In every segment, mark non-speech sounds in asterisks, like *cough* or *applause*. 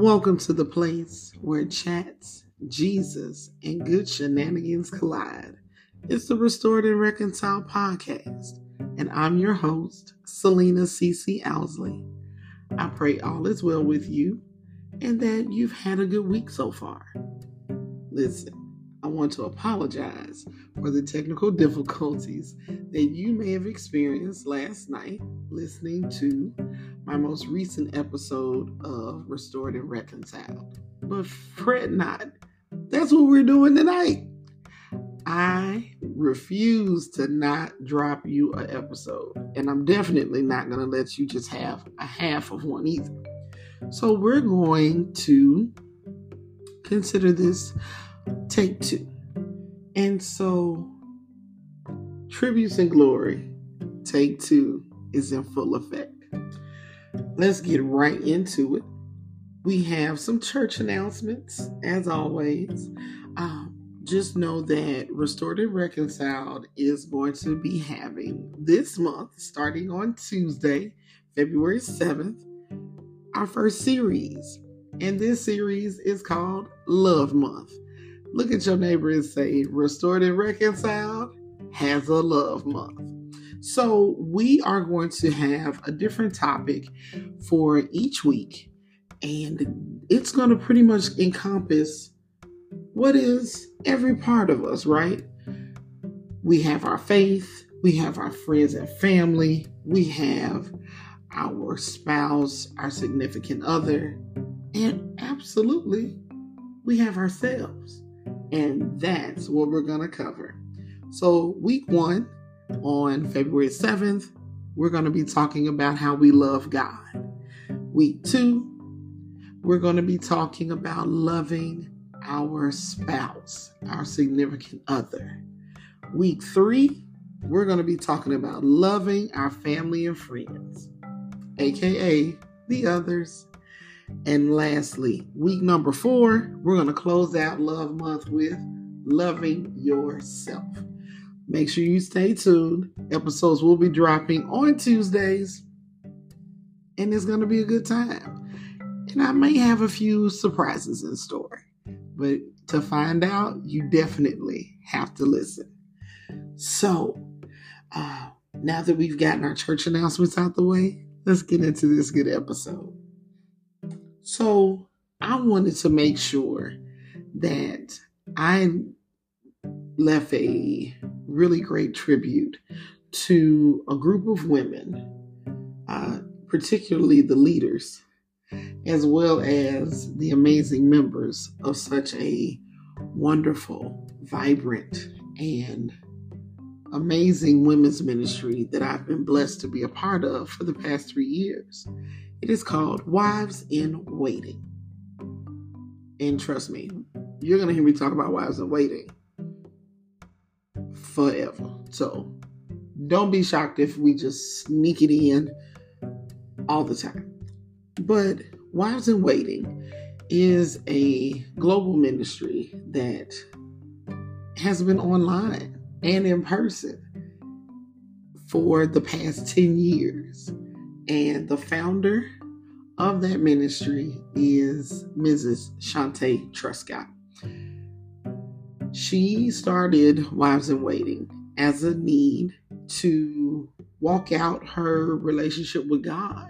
Welcome to the place where chats, Jesus, and good shenanigans collide. It's the Restored and Reconciled podcast, and I'm your host, Selena CC Owsley. I pray all is well with you and that you've had a good week so far. Listen, I want to apologize for the technical difficulties that you may have experienced last night listening to my most recent episode of Restored and Reconciled. But fret not, that's what we're doing tonight. I refuse to not drop you an episode, and I'm definitely not going to let you just have a half of one either. So, we're going to consider this take two. And so, Tributes and Glory, take two, is in full effect. Let's get right into it. We have some church announcements, as always. Um, just know that Restored and Reconciled is going to be having this month, starting on Tuesday, February 7th, our first series. And this series is called Love Month. Look at your neighbor and say, Restored and Reconciled has a love month. So, we are going to have a different topic for each week, and it's going to pretty much encompass what is every part of us, right? We have our faith, we have our friends and family, we have our spouse, our significant other, and absolutely, we have ourselves. And that's what we're going to cover. So, week one on February 7th, we're going to be talking about how we love God. Week two, we're going to be talking about loving our spouse, our significant other. Week three, we're going to be talking about loving our family and friends, aka the others. And lastly, week number four, we're going to close out Love Month with loving yourself. Make sure you stay tuned. Episodes will be dropping on Tuesdays, and it's going to be a good time. And I may have a few surprises in store, but to find out, you definitely have to listen. So, uh, now that we've gotten our church announcements out the way, let's get into this good episode. So, I wanted to make sure that I left a really great tribute to a group of women, uh, particularly the leaders, as well as the amazing members of such a wonderful, vibrant, and amazing women's ministry that I've been blessed to be a part of for the past three years. It is called Wives in Waiting. And trust me, you're going to hear me talk about wives in waiting forever. So don't be shocked if we just sneak it in all the time. But Wives in Waiting is a global ministry that has been online and in person for the past 10 years. And the founder of that ministry is Mrs. Shantae Truscott. She started Wives in Waiting as a need to walk out her relationship with God.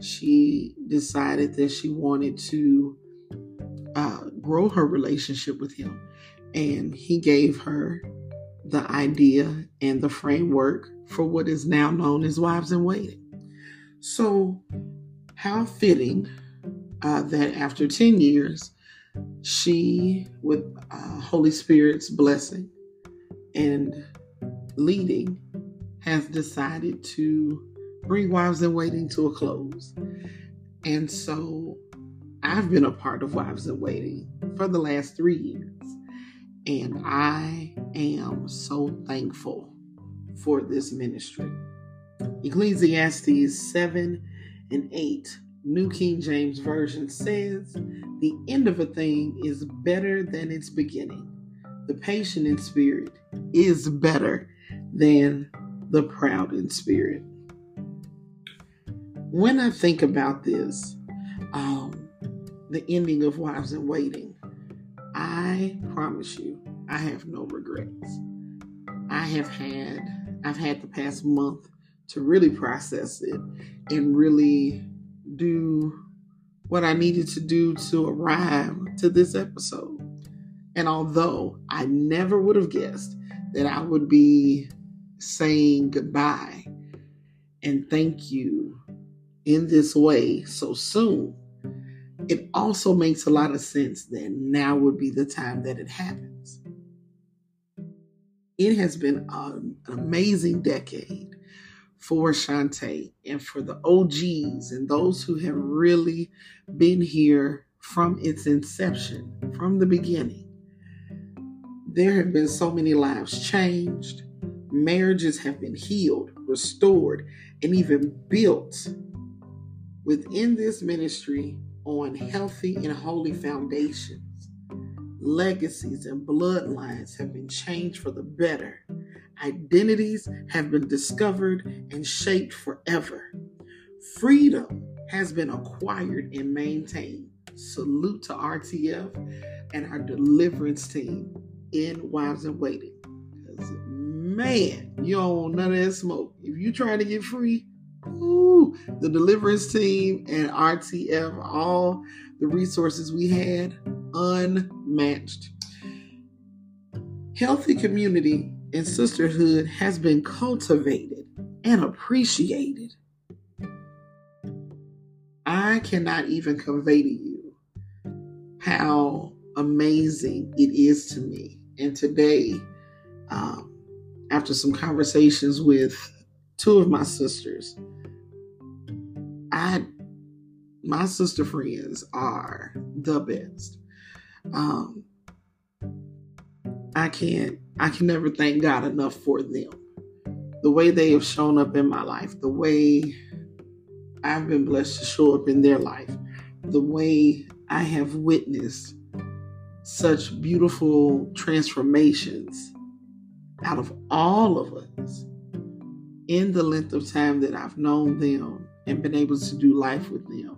She decided that she wanted to uh, grow her relationship with Him, and He gave her the idea and the framework for what is now known as Wives in Waiting. So, how fitting uh, that after 10 years, she, with uh, Holy Spirit's blessing and leading, has decided to bring Wives in Waiting to a close. And so I've been a part of Wives in Waiting for the last three years. And I am so thankful for this ministry. Ecclesiastes 7 and 8 New King James Version says, The end of a thing is better than its beginning. The patient in spirit is better than the proud in spirit. When I think about this, um, the ending of Wives in Waiting, I promise you, I have no regrets. I have had I've had the past month to really process it and really do what I needed to do to arrive to this episode. And although I never would have guessed that I would be saying goodbye and thank you in this way so soon, it also makes a lot of sense that now would be the time that it happens. It has been an amazing decade for Shantae and for the OGs and those who have really been here from its inception, from the beginning. There have been so many lives changed, marriages have been healed, restored, and even built within this ministry on healthy and holy foundations. Legacies and bloodlines have been changed for the better. Identities have been discovered and shaped forever. Freedom has been acquired and maintained. Salute to RTF and our deliverance team in Wives in Waiting. Man, you don't want none of that smoke. If you're trying to get free, Ooh, the deliverance team and RTF, all the resources we had, unmatched. Healthy community and sisterhood has been cultivated and appreciated. I cannot even convey to you how amazing it is to me. And today, um, after some conversations with two of my sisters, I my sister friends are the best. Um, I can't I can never thank God enough for them. The way they have shown up in my life, the way I've been blessed to show up in their life, the way I have witnessed such beautiful transformations out of all of us in the length of time that I've known them and been able to do life with them.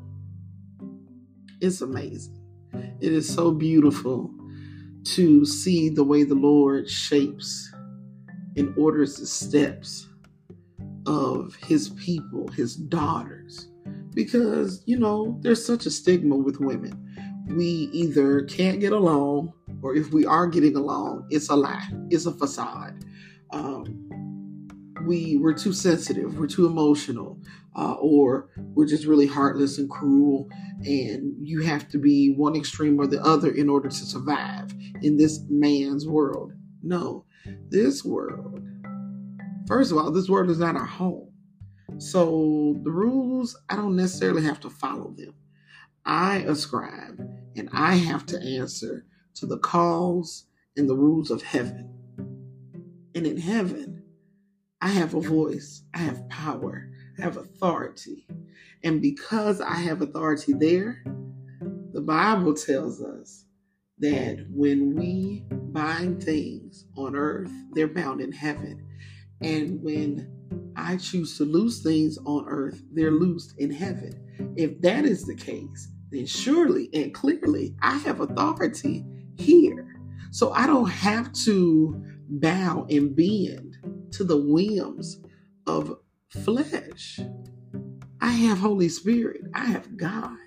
It's amazing. It is so beautiful to see the way the Lord shapes and orders the steps of his people, his daughters. Because, you know, there's such a stigma with women. We either can't get along, or if we are getting along, it's a lie, it's a facade. Um, we we're too sensitive, we're too emotional, uh, or we're just really heartless and cruel, and you have to be one extreme or the other in order to survive in this man's world. No, this world. First of all, this world is not our home. So the rules, I don't necessarily have to follow them. I ascribe and I have to answer to the calls and the rules of heaven. And in heaven, I have a voice, I have power, I have authority. And because I have authority there, the Bible tells us that when we bind things on earth, they're bound in heaven. And when I choose to loose things on earth, they're loosed in heaven. If that is the case, then surely and clearly I have authority here. So I don't have to bow and bend to the whims of flesh. I have Holy Spirit, I have God,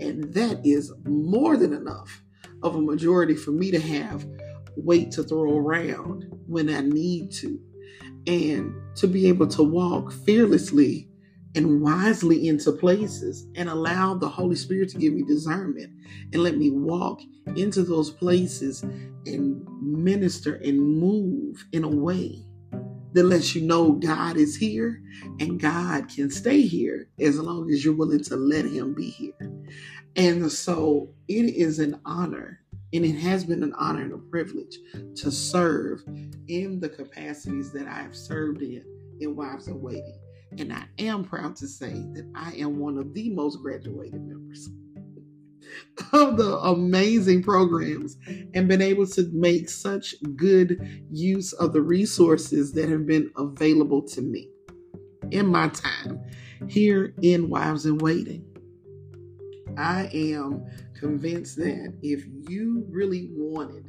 and that is more than enough of a majority for me to have weight to throw around when I need to, and to be able to walk fearlessly and wisely into places and allow the Holy Spirit to give me discernment and let me walk into those places and minister and move in a way that lets you know God is here and God can stay here as long as you're willing to let Him be here. And so it is an honor, and it has been an honor and a privilege to serve in the capacities that I have served in in Wives in Waiting. And I am proud to say that I am one of the most graduated members *laughs* of the amazing programs and been able to make such good use of the resources that have been available to me in my time here in Wives in Waiting. I am convinced that if you really wanted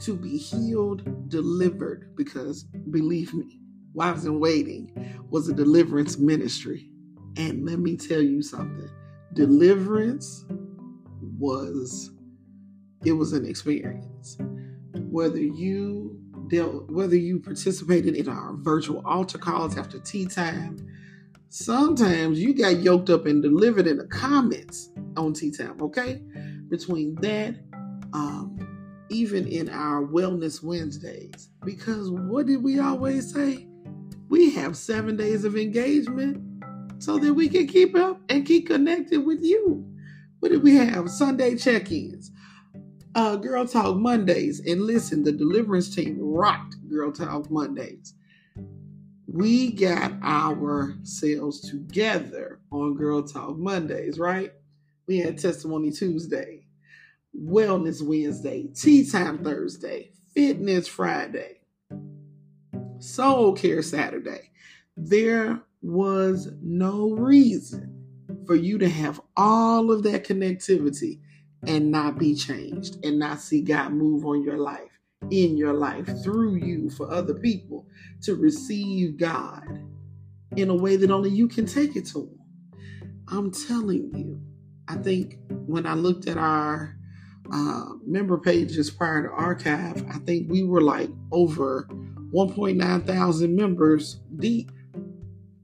to be healed, delivered, because believe me, Wives in Waiting was a deliverance ministry. And let me tell you something deliverance was it was an experience. Whether you dealt whether you participated in our virtual altar calls after tea time sometimes you got yoked up and delivered in the comments on tea time okay? Between that um even in our wellness wednesdays because what did we always say? We have seven days of engagement so that we can keep up and keep connected with you. What did we have? Sunday check ins, uh, Girl Talk Mondays. And listen, the deliverance team rocked Girl Talk Mondays. We got ourselves together on Girl Talk Mondays, right? We had Testimony Tuesday, Wellness Wednesday, Tea Time Thursday, Fitness Friday, Soul Care Saturday. There was no reason for you to have all of that connectivity and not be changed and not see God move on your life, in your life, through you for other people to receive God in a way that only you can take it to them. I'm telling you, I think when I looked at our uh, member pages prior to archive, I think we were like over 1.9 thousand members deep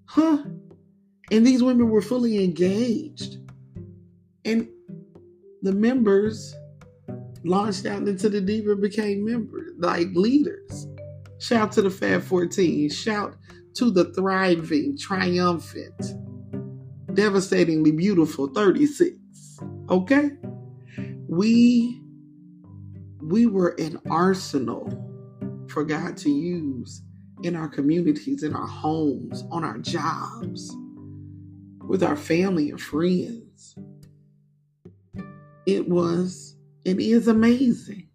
Huh? And these women were fully engaged. And the members launched out into the deep and became members, like leaders. Shout to the Fab 14. Shout to the thriving, triumphant, devastatingly beautiful 36. Okay? We we were an arsenal for God to use in our communities, in our homes, on our jobs, with our family and friends. It was, it is amazing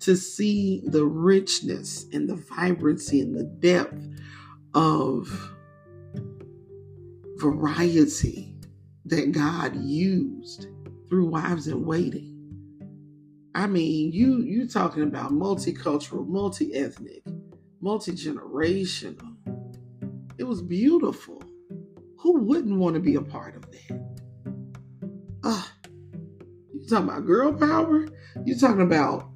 to see the richness and the vibrancy and the depth of variety that God used through wives in waiting. I mean, you you talking about multicultural, multi-ethnic, multi generational. It was beautiful. Who wouldn't want to be a part of that? Ah, you talking about girl power? You talking about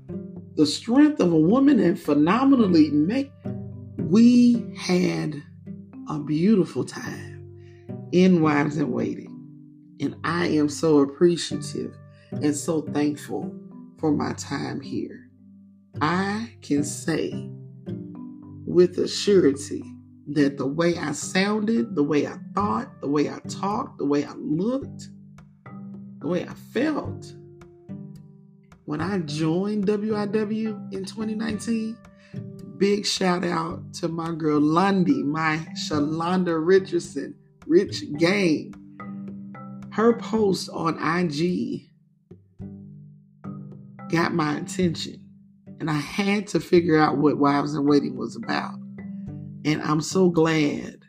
the strength of a woman and phenomenally make. We had a beautiful time in Wives in Waiting. And I am so appreciative and so thankful for my time here. I can say with a surety that the way I sounded, the way I thought, the way I talked, the way I looked, the way I felt when I joined WIW in 2019, big shout out to my girl Lundy, my Shalonda Richardson, Rich Game. Her post on IG got my attention. And I had to figure out what Wives in Waiting was about. And I'm so glad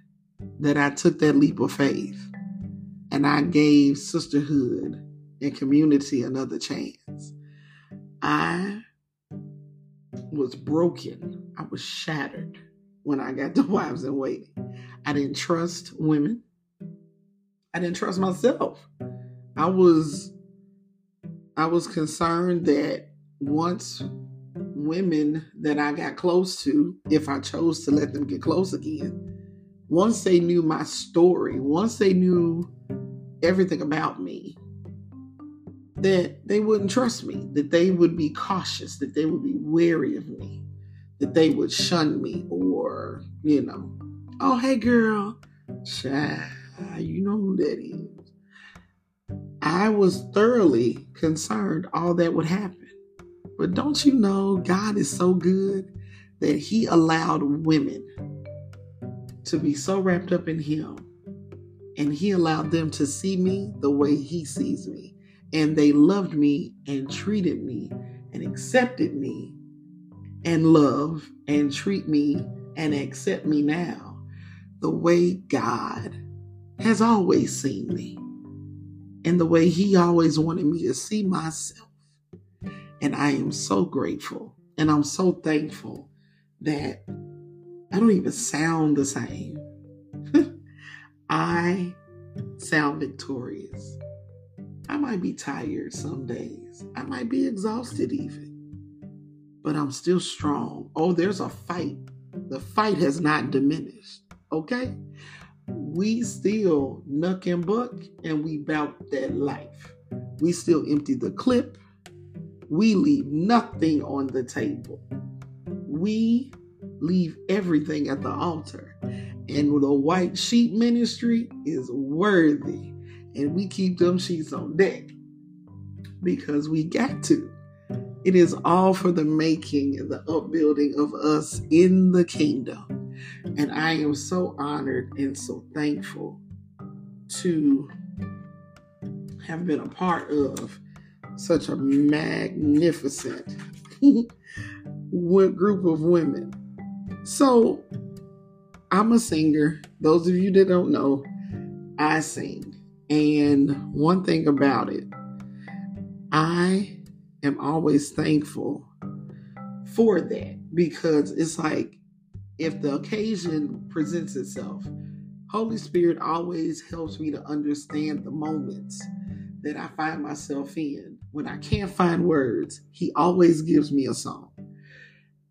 that I took that leap of faith and I gave sisterhood and community another chance. I was broken. I was shattered when I got *laughs* to Wives in Waiting. I didn't trust women. I didn't trust myself. I was I was concerned that once women that I got close to, if I chose to let them get close again, once they knew my story, once they knew everything about me, that they wouldn't trust me, that they would be cautious, that they would be wary of me, that they would shun me, or, you know, oh, hey, girl, you know who that is. I was thoroughly concerned all that would happen. But don't you know God is so good that He allowed women to be so wrapped up in Him and He allowed them to see me the way He sees me. And they loved me and treated me and accepted me and love and treat me and accept me now the way God has always seen me. and the way He always wanted me to see myself. And I am so grateful and I'm so thankful that I don't even sound the same. *laughs* I sound victorious. I might be tired some days. I might be exhausted even. But I'm still strong. Oh, there's a fight. The fight has not diminished. Okay? We still nuck and buck and we bout that life. We still empty the clip. We leave nothing on the table. We leave everything at the altar. And the white sheep ministry is worthy. And we keep them sheets on deck because we got to. It is all for the making and the upbuilding of us in the kingdom. And I am so honored and so thankful to have been a part of such a magnificent *laughs* group of women. So, I'm a singer. Those of you that don't know, I sing. And one thing about it, I am always thankful for that because it's like if the occasion presents itself, Holy Spirit always helps me to understand the moments that I find myself in. When I can't find words, He always gives me a song.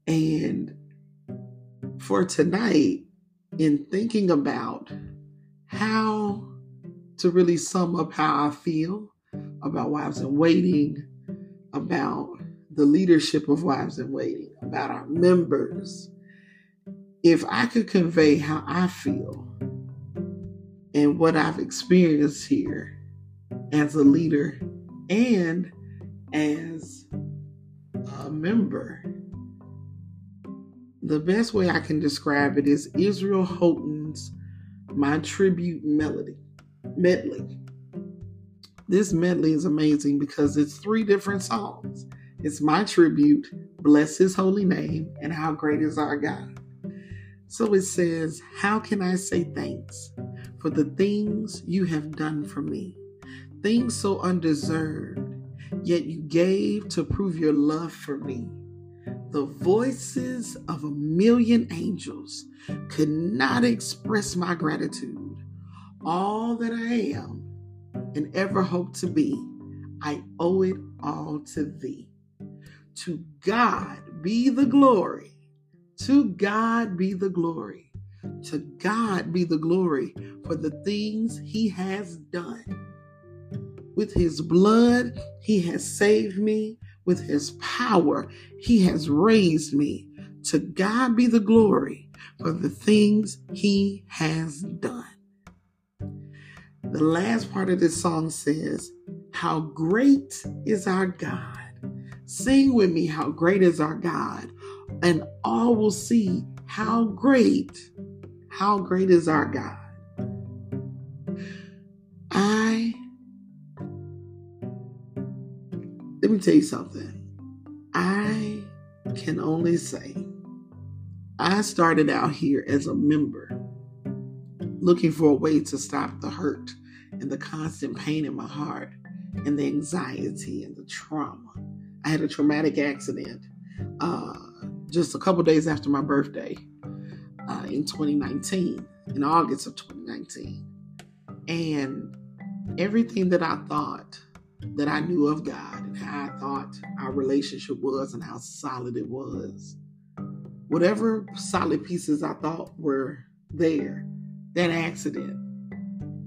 And for tonight, in thinking about how to really sum up how I feel about Wives in Waiting, about the leadership of Wives in Waiting, about our members, if I could convey how I feel and what I've experienced here as a leader and as a member, the best way I can describe it is Israel Houghton's My Tribute Melody medley. This medley is amazing because it's three different songs. It's my tribute, bless his holy name, and how great is our God. So it says, How can I say thanks for the things you have done for me? Things so undeserved, yet you gave to prove your love for me. The voices of a million angels could not express my gratitude all that I am and ever hope to be, I owe it all to thee. To God be the glory. To God be the glory. To God be the glory for the things he has done. With his blood, he has saved me. With his power, he has raised me. To God be the glory for the things he has done. The last part of this song says, How great is our God. Sing with me, How great is our God. And all will see how great, how great is our God. Tell you something. I can only say, I started out here as a member looking for a way to stop the hurt and the constant pain in my heart and the anxiety and the trauma. I had a traumatic accident uh, just a couple days after my birthday uh, in 2019, in August of 2019. And everything that I thought that I knew of God how I thought our relationship was and how solid it was, whatever solid pieces I thought were there, that accident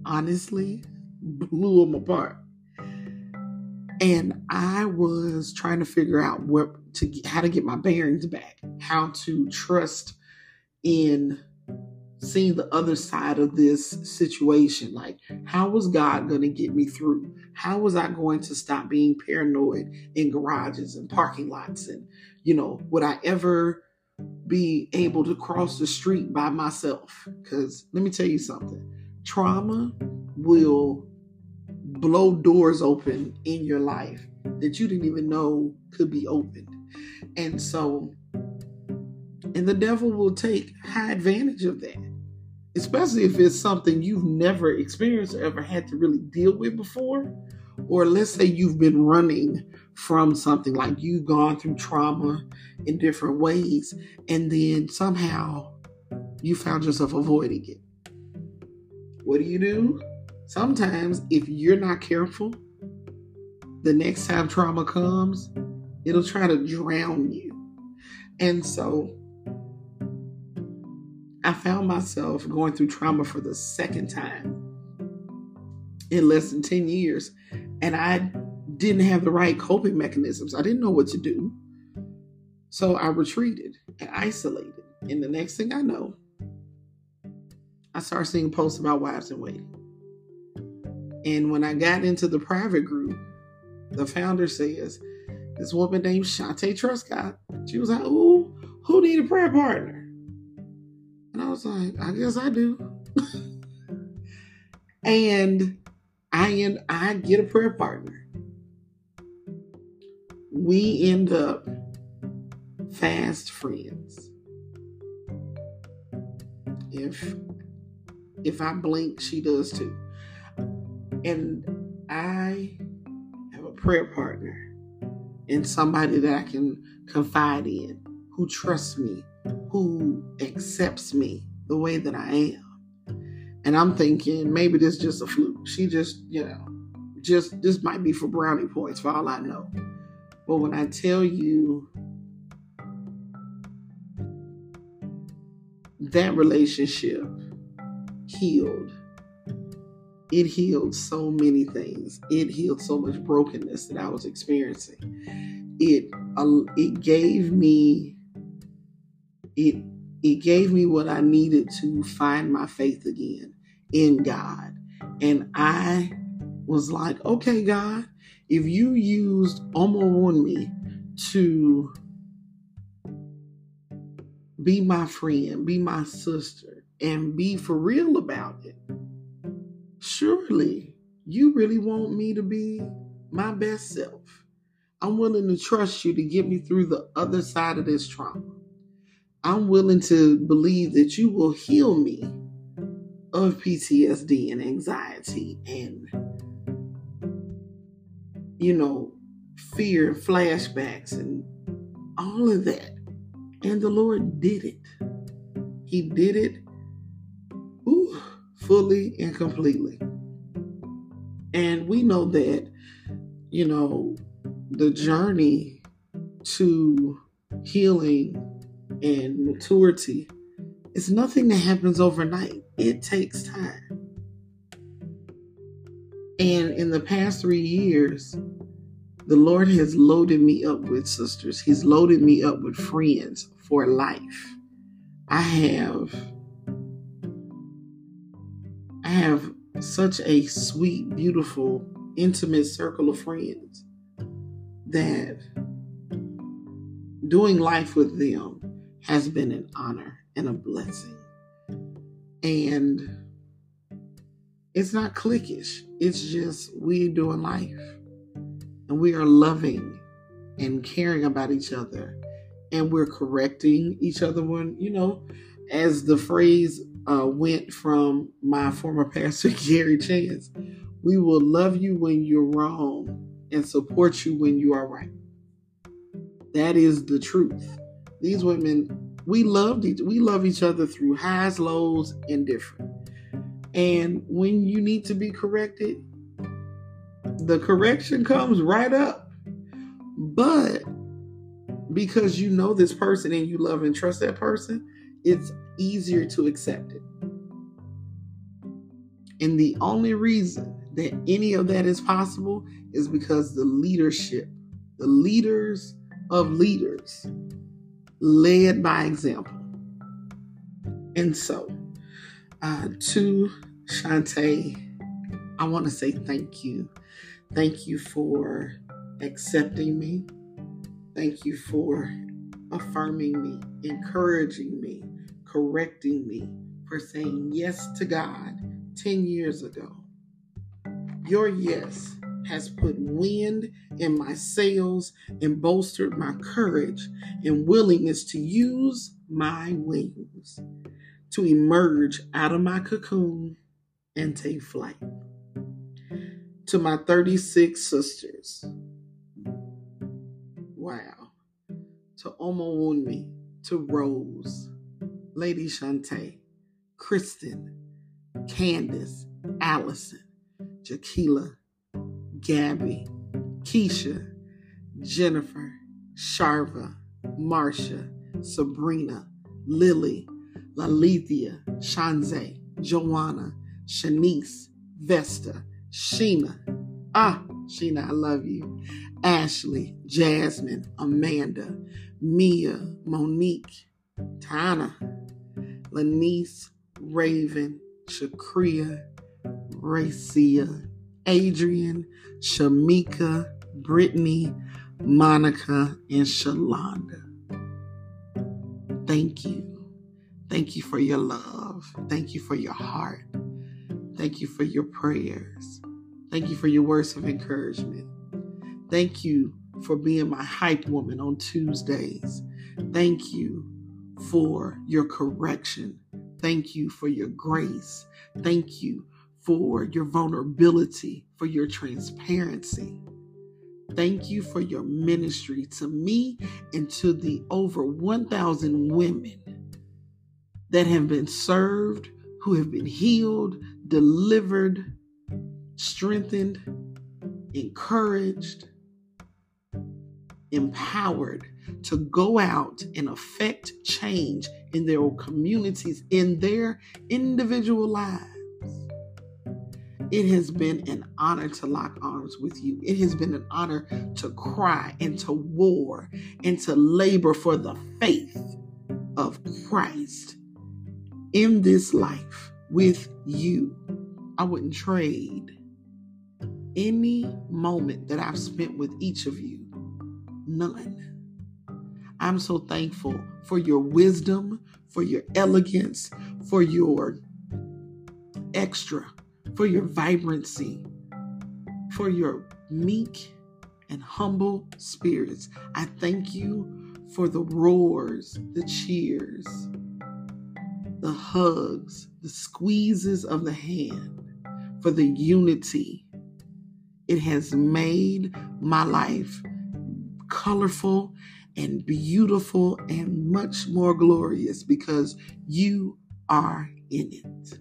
honestly blew them apart. And I was trying to figure out what to how to get my bearings back, how to trust in seeing the other side of this situation. Like, how was God going to get me through? How was I going to stop being paranoid in garages and parking lots? And, you know, would I ever be able to cross the street by myself. Because let me tell you something trauma will blow doors open in your life that you didn't even know could be opened. And so, and the devil will take high advantage of that, especially if it's something you've never experienced or ever had to really deal with before. Or let's say you've been running from something like you've gone through trauma in different ways, and then somehow you found yourself avoiding it. What do you do? Sometimes, if you're not careful, the next time trauma comes, it'll try to drown you. And so I found myself going through trauma for the second time in less than 10 years. And I didn't have the right coping mechanisms. I didn't know what to do. So I retreated and isolated. And the next thing I know, I started seeing posts about wives in waiting. And when I got into the private group, the founder says, this woman named Shantae Truscott, she was like, Ooh, who need a prayer partner? And I was like, I guess I do. and I end I get a prayer partner. We end up fast friends. If if I blink, she does too. And I have a prayer partner and somebody that I can confide in, who trusts me, who accepts me the way that I am. And I'm thinking maybe this is just a fluke. She just, you know, just this might be for brownie points for all I know. But when I tell you that relationship healed, it healed so many things. It healed so much brokenness that I was experiencing. It uh, it gave me it it gave me what I needed to find my faith again in God. And I was like, okay, God, if you used me to be my friend, be my sister, and be for real about it, surely you really want me to be my best self. I'm willing to trust you to get me through the other side of this trauma. I'm willing to believe that you will heal me of PTSD and anxiety and, you know, fear, and flashbacks, and all of that. And the Lord did it. He did it ooh, fully and completely. And we know that, you know, the journey to healing and maturity is nothing that happens overnight. It takes time. And in the past three years, the Lord has loaded me up with sisters. He's loaded me up with friends for life. I have I have such a sweet, beautiful, intimate circle of friends that doing life with them has been an honor and a blessing. And it's not cliquish, it's just we doing life. And we are loving and caring about each other. And we're correcting each other when, you know, as the phrase uh, went from my former pastor, *laughs* Gary Chance, we will love you when you're wrong and support you when you are right. That is the truth. These women, we loved each, we love each other through highs, lows, and different. And when you need to be corrected, the correction comes right up. But because you know this person and you love and trust that person, it's easier to accept it. And the only reason that any of that is possible is because the leadership, the leaders of leaders, led by example. And so, uh, to Shantae, I want to say thank you. Thank you for accepting me. Thank you for affirming me, encouraging me, correcting me, for saying yes to God 10 years ago. Your yes has put wind in my sails and bolstered my courage and willingness to use my wings. to emerge out of my cocoon and take flight. To my 36 sisters, wow. To Omowunmi, to Rose, Lady Shantae, Kristen, Candace, Allison, Jaquila, Gabby, Keisha, Jennifer, Sharva, Marsha, Sabrina, Lily, Lalithia, Shanze, Joanna, Shanice, Vesta, Sheena. Ah, Sheena, I love you. Ashley, Jasmine, Amanda, Mia, Monique, Tana, Lanice, Raven, Shakria, Racia, Adrian, Shamika, Brittany, Monica, and Shalonda. Thank you. Thank you for your love. Thank you for your heart. Thank you for your prayers. Thank you for your words of encouragement. Thank you for being my hype woman on Tuesdays. Thank you for your correction. Thank you for your grace. Thank you for your vulnerability, for your transparency. Thank you for your ministry to me and to the over 1,000 women that have been served, who have been healed, delivered, strengthened, encouraged, empowered to go out and affect change in their communities, in their individual lives. It has been an honor to lock arms with you. It has been an honor to cry and to war and to labor for the faith of Christ in this life with you. I wouldn't trade any moment that I've spent with each of you. None. I'm so thankful for your wisdom, for your elegance, for your extra, for your vibrancy, for your meek and humble spirits. I thank you for the roars, the cheers, the hugs, the squeezes of the hand, for the unity. It has made my life colorful and beautiful and much more glorious because you are in it.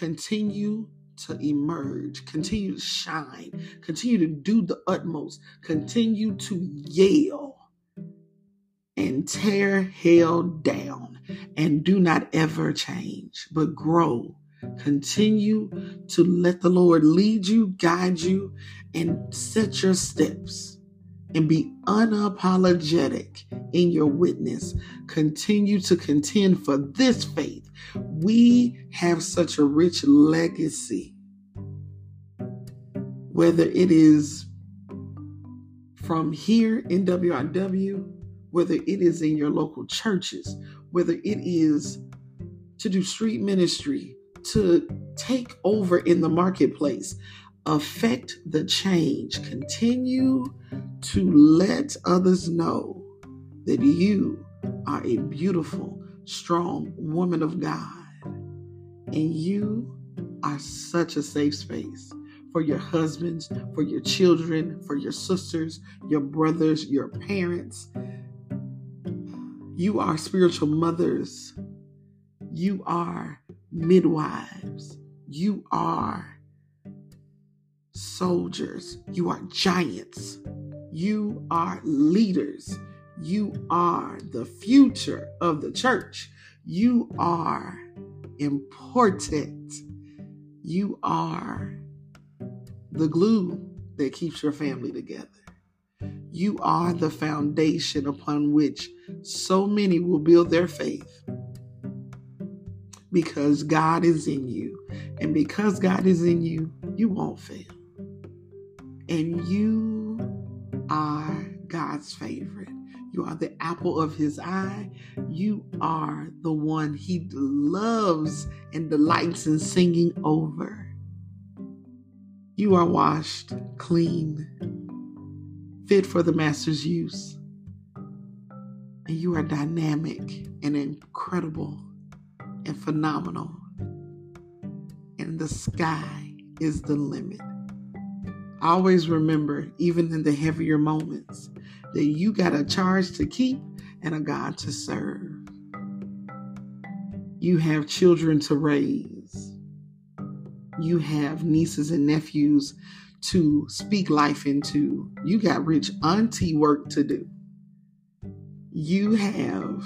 Continue to emerge, continue to shine, continue to do the utmost, continue to yell and tear hell down and do not ever change, but grow. Continue to let the Lord lead you, guide you, and set your steps and be unapologetic in your witness. Continue to contend for this faith. We have such a rich legacy, whether it is from here in WIW whether it is in your local churches, whether it is to do street ministry, to take over in the marketplace, affect the change, continue to let others know that you are a beautiful, strong woman of God and you are such a safe space for your husbands, for your children, for your sisters, your brothers, your parents, you are spiritual mothers. You are midwives. You are soldiers. You are giants. You are leaders. You are the future of the church. You are important. You are the glue that keeps your family together. You are the foundation upon which so many will build their faith because God is in you. And because God is in you, you won't fail. And you are God's favorite. You are the apple of his eye. You are the one he loves and delights in singing over. You are washed clean fit for the master's use. And you are dynamic and incredible and phenomenal. And the sky is the limit. Always remember, even in the heavier moments, that you got a charge to keep and a God to serve. You have children to raise. You have nieces and nephews to speak life into. You got rich auntie work to do. You have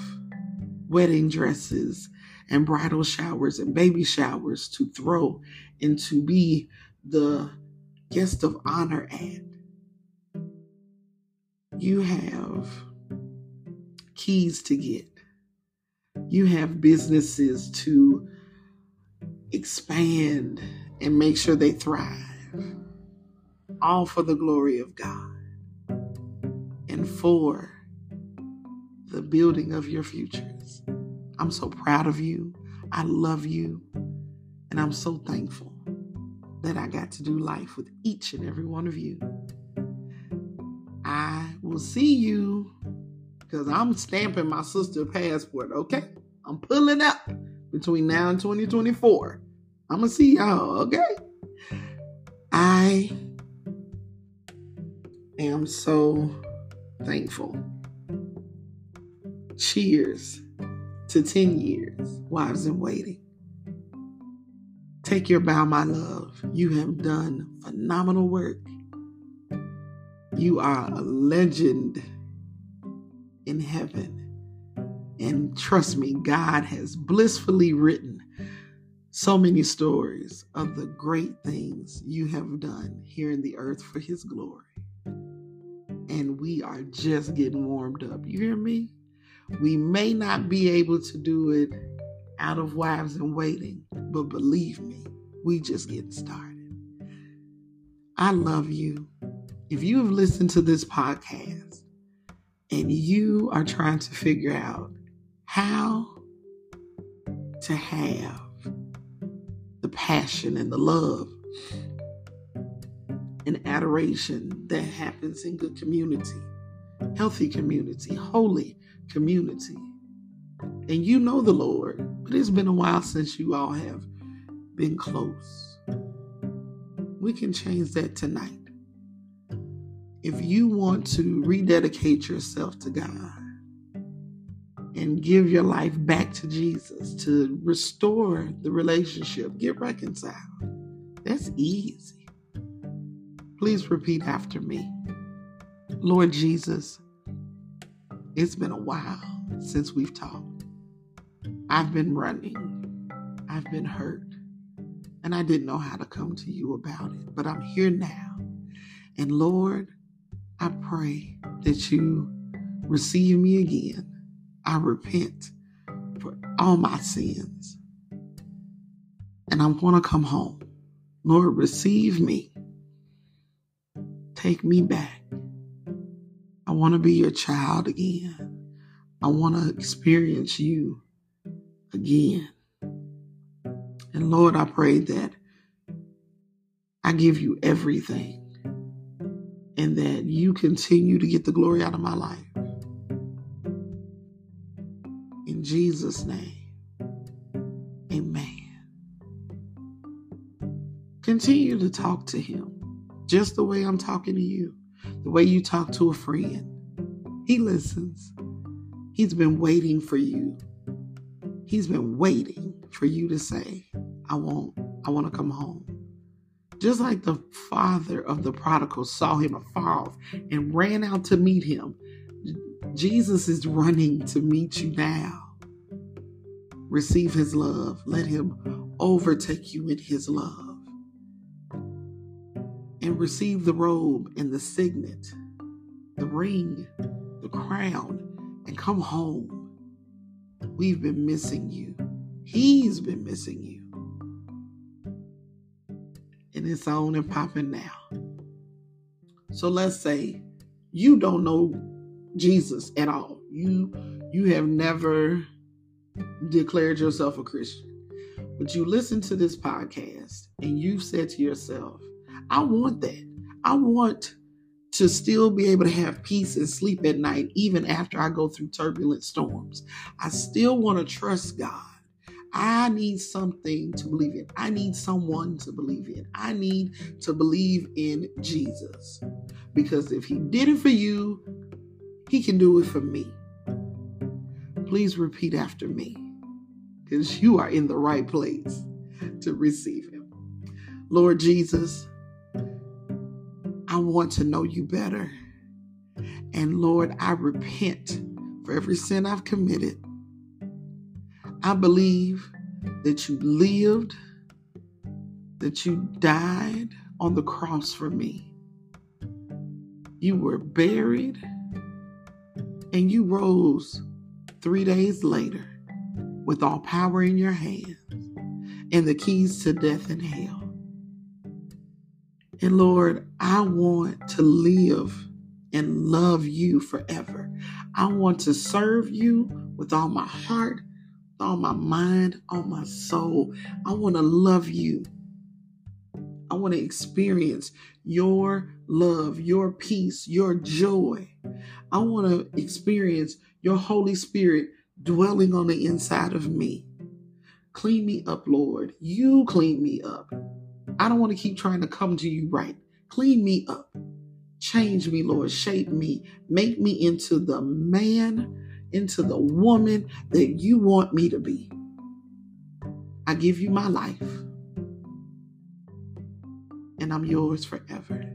wedding dresses and bridal showers and baby showers to throw and to be the guest of honor at. You have keys to get. You have businesses to expand and make sure they thrive. All for the glory of God and for the building of your futures. I'm so proud of you. I love you. And I'm so thankful that I got to do life with each and every one of you. I will see you because I'm stamping my sister passport, okay? I'm pulling up between now and 2024. I'm going to see y'all, okay? I am so thankful. Cheers to 10 years, Wives in Waiting. Take your bow, my love. You have done phenomenal work. You are a legend in heaven. And trust me, God has blissfully written so many stories of the great things you have done here in the earth for His glory. And we are just getting warmed up. You hear me? We may not be able to do it out of Wives in Waiting, but believe me, we just getting started. I love you. If you have listened to this podcast and you are trying to figure out how to have the passion and the love and adoration that happens in good community, healthy community, holy community. And you know the Lord, but it's been a while since you all have been close. We can change that tonight. If you want to rededicate yourself to God and give your life back to Jesus to restore the relationship, get reconciled, that's easy. Please repeat after me. Lord Jesus, it's been a while since we've talked. I've been running. I've been hurt. And I didn't know how to come to you about it. But I'm here now. And Lord, I pray that you receive me again. I repent for all my sins. And I want to come home. Lord, receive me. Take me back. I want to be your child again. I want to experience you again. And Lord, I pray that I give you everything and that you continue to get the glory out of my life. In Jesus' name, amen. Continue to talk to him just the way I'm talking to you the way you talk to a friend. He listens. He's been waiting for you. He's been waiting for you to say, I want I want to come home. Just like the father of the prodigal saw him afar off and ran out to meet him, Jesus is running to meet you now. Receive his love. Let him overtake you in his love and receive the robe and the signet, the ring, the crown, and come home. We've been missing you. He's been missing you. And it's on and popping now. So let's say you don't know Jesus at all. You you have never declared yourself a Christian. But you listen to this podcast and you've said to yourself, I want that. I want to still be able to have peace and sleep at night, even after I go through turbulent storms. I still want to trust God. I need something to believe in. I need someone to believe in. I need to believe in Jesus. Because if He did it for you, He can do it for me. Please repeat after me because you are in the right place to receive Him. Lord Jesus, I want to know you better. And Lord, I repent for every sin I've committed. I believe that you lived, that you died on the cross for me. You were buried, and you rose three days later with all power in your hands and the keys to death and hell. And Lord, I want to live and love you forever. I want to serve you with all my heart, all my mind, all my soul. I want to love you. I want to experience your love, your peace, your joy. I want to experience your Holy Spirit dwelling on the inside of me. Clean me up, Lord. You clean me up. I don't want to keep trying to come to you right. Clean me up. Change me, Lord. Shape me. Make me into the man, into the woman that you want me to be. I give you my life, and I'm yours forever.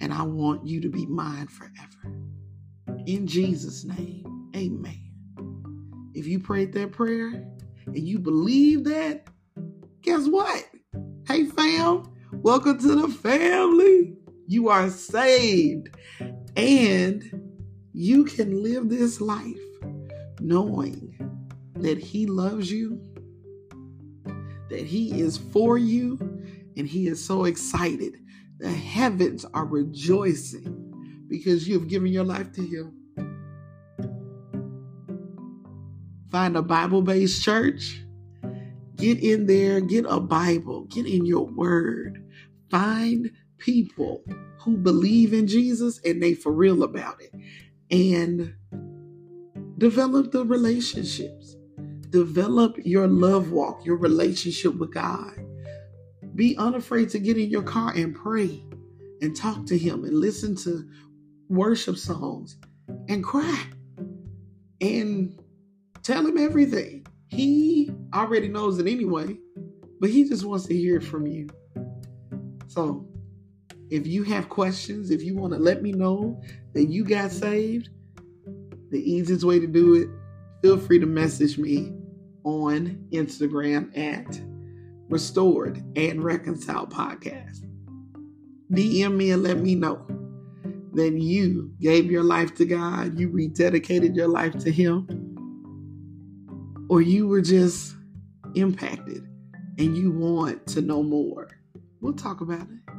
And I want you to be mine forever. In Jesus' name, amen. If you prayed that prayer and you believe that, guess what? Hey, fam, welcome to the family. You are saved and you can live this life knowing that He loves you, that He is for you, and He is so excited. The heavens are rejoicing because you have given your life to Him. Find a Bible based church Get in there, get a Bible, get in your word. Find people who believe in Jesus and they for real about it. And develop the relationships. Develop your love walk, your relationship with God. Be unafraid to get in your car and pray and talk to Him and listen to worship songs and cry and tell Him everything. He already knows it anyway, but he just wants to hear it from you. So, if you have questions, if you want to let me know that you got saved, the easiest way to do it, feel free to message me on Instagram at Restored and Reconciled Podcast. DM me and let me know that you gave your life to God, you rededicated your life to Him, or you were just impacted and you want to know more, we'll talk about it.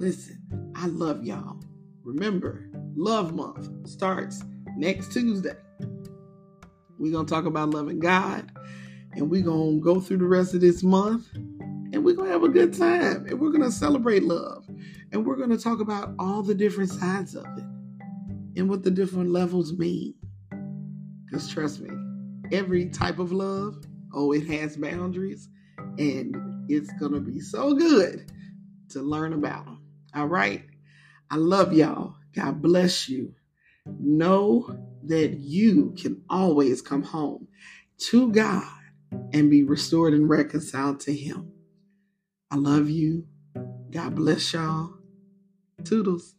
Listen, I love y'all. Remember, Love Month starts next Tuesday. We're going to talk about loving God and we're going to go through the rest of this month and we're going to have a good time and we're going to celebrate love and we're going to talk about all the different sides of it and what the different levels mean. Because trust me, every type of love. Oh, it has boundaries, and it's going to be so good to learn about them. All right. I love y'all. God bless you. Know that you can always come home to God and be restored and reconciled to Him. I love you. God bless y'all. Toodles.